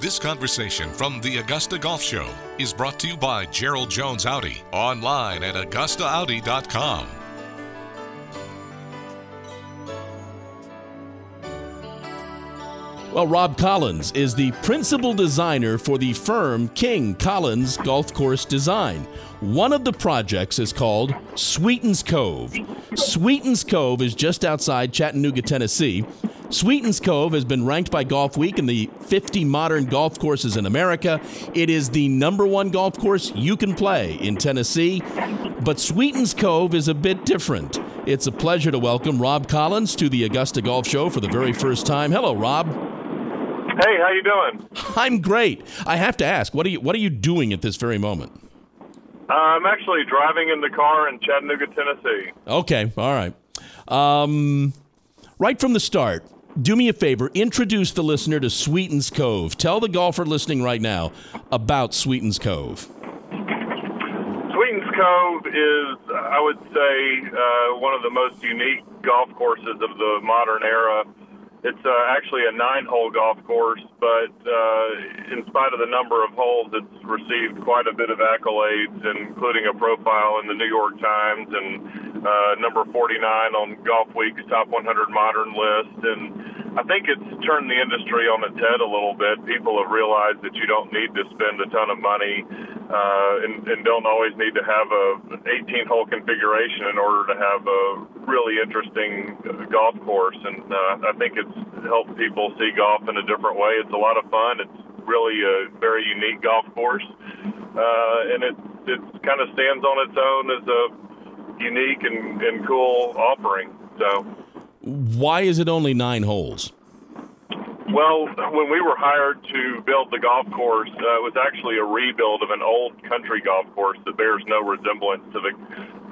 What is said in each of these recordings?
This conversation from the Augusta Golf Show is brought to you by Gerald Jones Audi, online at AugustaAudi.com. Well, Rob Collins is the principal designer for the firm King Collins Golf Course Design. One of the projects is called Sweetens Cove. Sweetens Cove is just outside Chattanooga, Tennessee. Sweetens Cove has been ranked by Golf Week in the 50 modern golf courses in America. It is the number one golf course you can play in Tennessee. But Sweetens Cove is a bit different. It's a pleasure to welcome Rob Collins to the Augusta Golf Show for the very first time. Hello, Rob. Hey, how you doing? I'm great. I have to ask, what are you what are you doing at this very moment? Uh, I'm actually driving in the car in Chattanooga, Tennessee. Okay, all right. Um, right from the start, do me a favor, introduce the listener to Sweetens Cove. Tell the golfer listening right now about Sweetens Cove. Sweetens Cove is, I would say, uh, one of the most unique golf courses of the modern era. It's uh, actually a nine-hole golf course, but uh, in spite of the number of holes, it's received quite a bit of accolades, including a profile in the New York Times and uh, number 49 on Golf Week's top 100 modern list. And I think it's turned the industry on its head a little bit. People have realized that you don't need to spend a ton of money uh, and, and don't always need to have a 18-hole configuration in order to have a really interesting uh, golf course. And uh, I think it's helped people see golf in a different way. It's a lot of fun. It's really a very unique golf course, uh, and it it kind of stands on its own as a unique and, and cool offering. So, why is it only nine holes? Well, when we were hired to build the golf course, uh, it was actually a rebuild of an old country golf course that bears no resemblance to the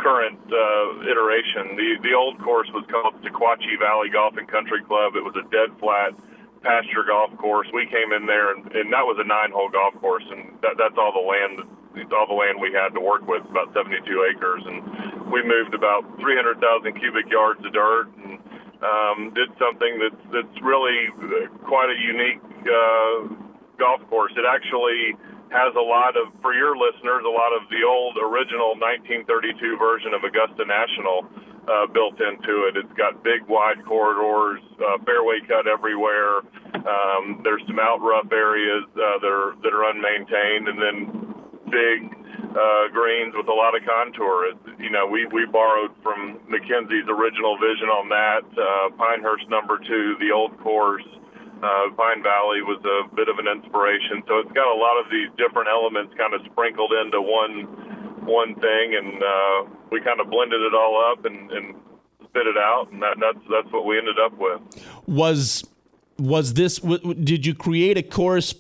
current uh, iteration. The the old course was called Sequatchie Valley Golf and Country Club. It was a dead flat pasture golf course. We came in there, and, and that was a nine-hole golf course, and that, that's all the land all the land we had to work with, about 72 acres, and we moved about 300,000 cubic yards of dirt um, did something that's that's really quite a unique uh, golf course. It actually has a lot of, for your listeners, a lot of the old original 1932 version of Augusta National uh, built into it. It's got big wide corridors, uh, fairway cut everywhere. Um, there's some out rough areas uh, that are that are unmaintained, and then big uh, greens with a lot of contour. It, you know, we, we borrowed from Mackenzie's original vision on that. Uh, Pinehurst number two, the old course, uh, Pine Valley was a bit of an inspiration. So it's got a lot of these different elements kind of sprinkled into one one thing, and uh, we kind of blended it all up and, and spit it out, and that, that's that's what we ended up with. Was was this? W- did you create a course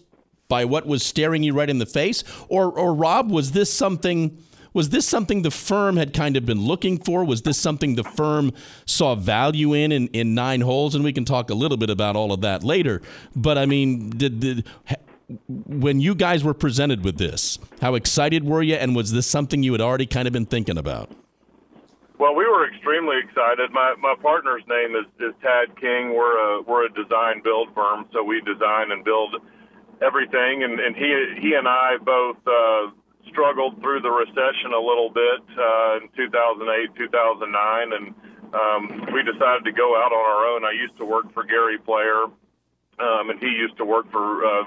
by what was staring you right in the face, or or Rob, was this something? Was this something the firm had kind of been looking for? Was this something the firm saw value in in, in nine holes? And we can talk a little bit about all of that later. But I mean, did, did when you guys were presented with this, how excited were you? And was this something you had already kind of been thinking about? Well, we were extremely excited. My my partner's name is, is Tad King. We're a we're a design build firm, so we design and build everything. And, and he he and I both uh, struggled through the recession a little bit uh, in 2008, 2009, and um, we decided to go out on our own. I used to work for Gary Player, um, and he used to work for uh,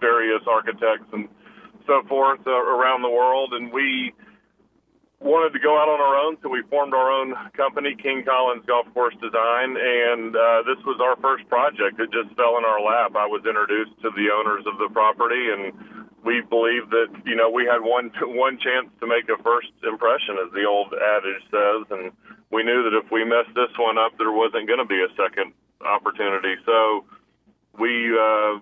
various architects and so forth uh, around the world, and we wanted to go out on our own, so we formed our own company, King Collins Golf Course Design, and uh, this was our first project. It just fell in our lap. I was introduced to the owners of the property, and we believed that you know we had one one chance to make a first impression, as the old adage says, and we knew that if we messed this one up, there wasn't going to be a second opportunity. So we uh,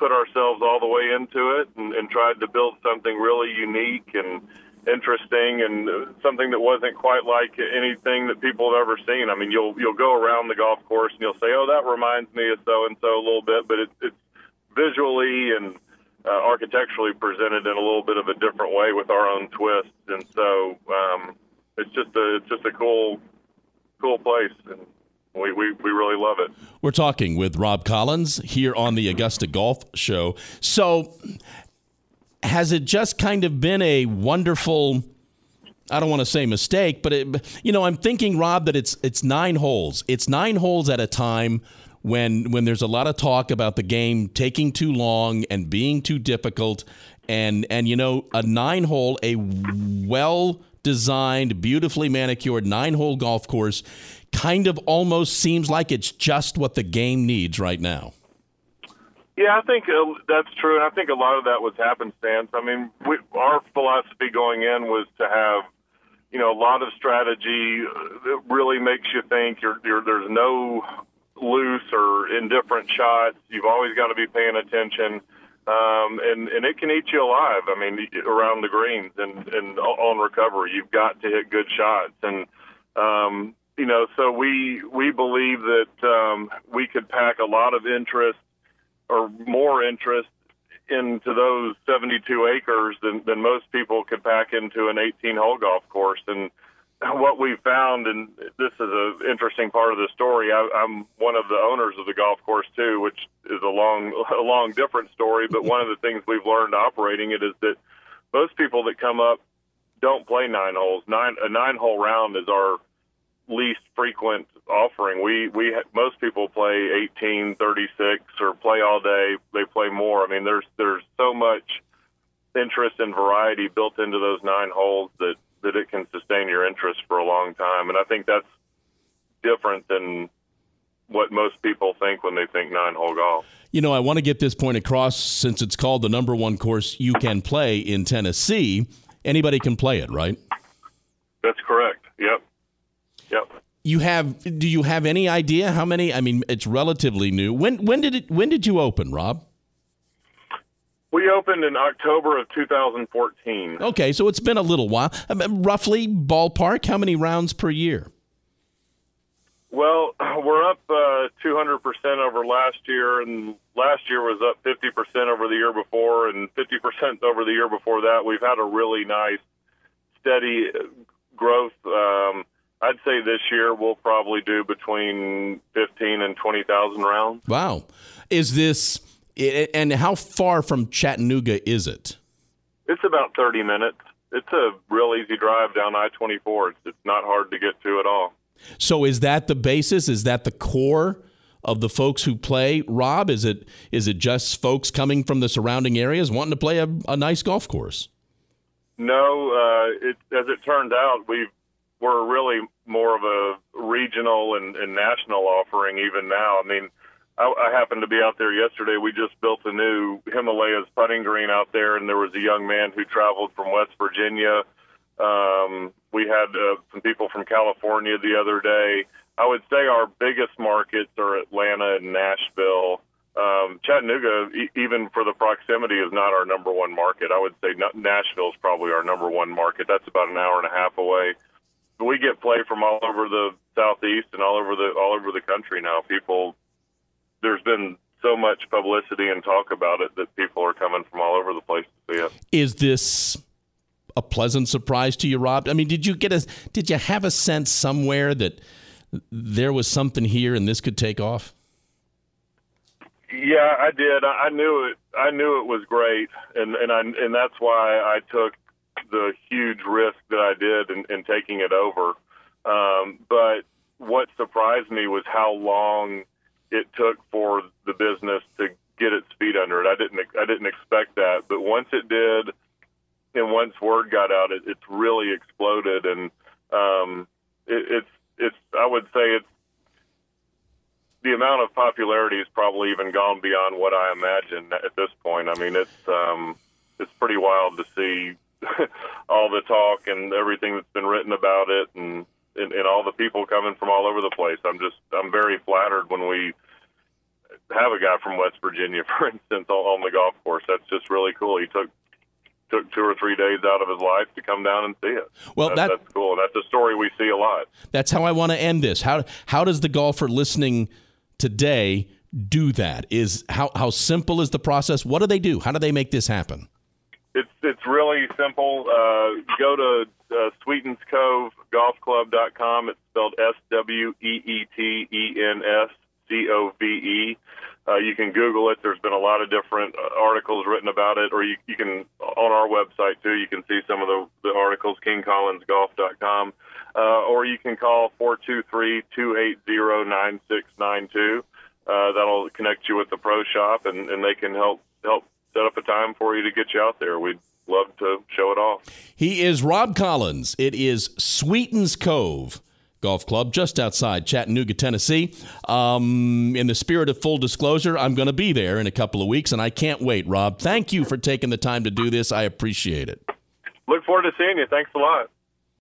put ourselves all the way into it and, and tried to build something really unique and interesting and something that wasn't quite like anything that people have ever seen. I mean, you'll you'll go around the golf course and you'll say, "Oh, that reminds me of so and so a little bit," but it, it's visually and uh, architecturally presented in a little bit of a different way with our own twist, and so um, it's just a it's just a cool cool place, and We, we, we really love it. We're talking with Rob Collins here on the Augusta Golf Show. So, has it just kind of been a wonderful? I don't want to say mistake, but it, you know, I'm thinking, Rob, that it's it's nine holes. It's nine holes at a time when when there's a lot of talk about the game taking too long and being too difficult, and and you know, a nine hole, a well designed, beautifully manicured nine hole golf course, kind of almost seems like it's just what the game needs right now. Yeah, I think uh, that's true, and I think a lot of that was happenstance. I mean, we, our philosophy going in was to have you know, a lot of strategy that really makes you think. You're, you're, there's no loose or indifferent shots. You've always got to be paying attention, um, and and it can eat you alive. I mean, around the greens and and on recovery, you've got to hit good shots, and um, you know, so we we believe that um, we could pack a lot of interest or more interest into those 72 acres than, than most people could pack into an 18 hole golf course. And what we found, and this is an interesting part of the story, I, I'm one of the owners of the golf course too, which is a long, a long different story. But one of the things we've learned operating it is that most people that come up don't play nine holes. Nine, a nine hole round is our least frequent offering. We we most people play 18, 36 or play all day. They play more. I mean, there's there's so much interest and variety built into those nine holes that that it can sustain your interest for a long time. And I think that's different than what most people think when they think nine hole golf. You know, I want to get this point across since it's called the number one course you can play in Tennessee. Anybody can play it, right? That's correct. Yep. You have? Do you have any idea how many? I mean, it's relatively new. When when did it? When did you open, Rob? We opened in October of 2014. Okay, so it's been a little while. I mean, roughly ballpark, how many rounds per year? Well, we're up uh, 200% over last year, and last year was up 50% over the year before, and 50% over the year before that. We've had a really nice, steady growth. Um, I'd say this year we'll probably do between 15 and 20,000 rounds. Wow. Is this and how far from Chattanooga is it? It's about 30 minutes. It's a real easy drive down I-24. It's, it's not hard to get to at all. So is that the basis? Is that the core of the folks who play? Rob, is it is it just folks coming from the surrounding areas wanting to play a, a nice golf course? No, uh, it, as it turned out, we've we're really more of a regional and, and national offering even now. I mean, I, I happened to be out there yesterday. We just built a new Himalayas putting green out there, and there was a young man who traveled from West Virginia. Um, we had uh, some people from California the other day. I would say our biggest markets are Atlanta and Nashville. Um, Chattanooga, e- even for the proximity, is not our number one market. I would say Nashville is probably our number one market. That's about an hour and a half away we get play from all over the southeast and all over the all over the country now. People, there's been so much publicity and talk about it that people are coming from all over the place to see it. Is this a pleasant surprise to you, Rob? I mean, did you get a did you have a sense somewhere that there was something here and this could take off? Yeah, I did. I knew it. I knew it was great, and and I and that's why I took the huge risk that I did in, in taking it over. Um, but what surprised me was how long it took for the business to get its feet under it. I didn't I didn't expect that, but once it did, and once word got out, it, it's really exploded, and um, it, it's it's I would say it's the amount of popularity has probably even gone beyond what I imagined at this point. I mean, it's um, it's pretty wild to see all the talk and everything that's been written about it and, and and all the people coming from all over the place. I'm just I'm very flattered when we have a guy from West Virginia, for instance, on the golf course. That's just really cool. He took took two or three days out of his life to come down and see it. Well, that, that's cool. That's a story we see a lot. That's how I want to end this. How how does the golfer listening today do that? Is how how simple is the process? What do they do? How do they make this happen? It's really simple. Uh, go to uh, Sweetens Cove Golf Club.com. It's spelled S W E E T E N S C O V E. Uh, you can Google it. There's been a lot of different uh, articles written about it, or you, you can on our website too. You can see some of the, the articles, KingCollinsGolf.com, uh, or you can call four two three two eight zero nine six nine two. Uh, that'll connect you with the pro shop, and, and they can help help set up a time for you to get you out there. We'd love to show it off. He is Rob Collins. It is Sweetens Cove. Golf Club just outside Chattanooga, Tennessee. Um, in the spirit of full disclosure, I'm going to be there in a couple of weeks, and I can't wait, Rob. Thank you for taking the time to do this. I appreciate it. Look forward to seeing you. Thanks a lot.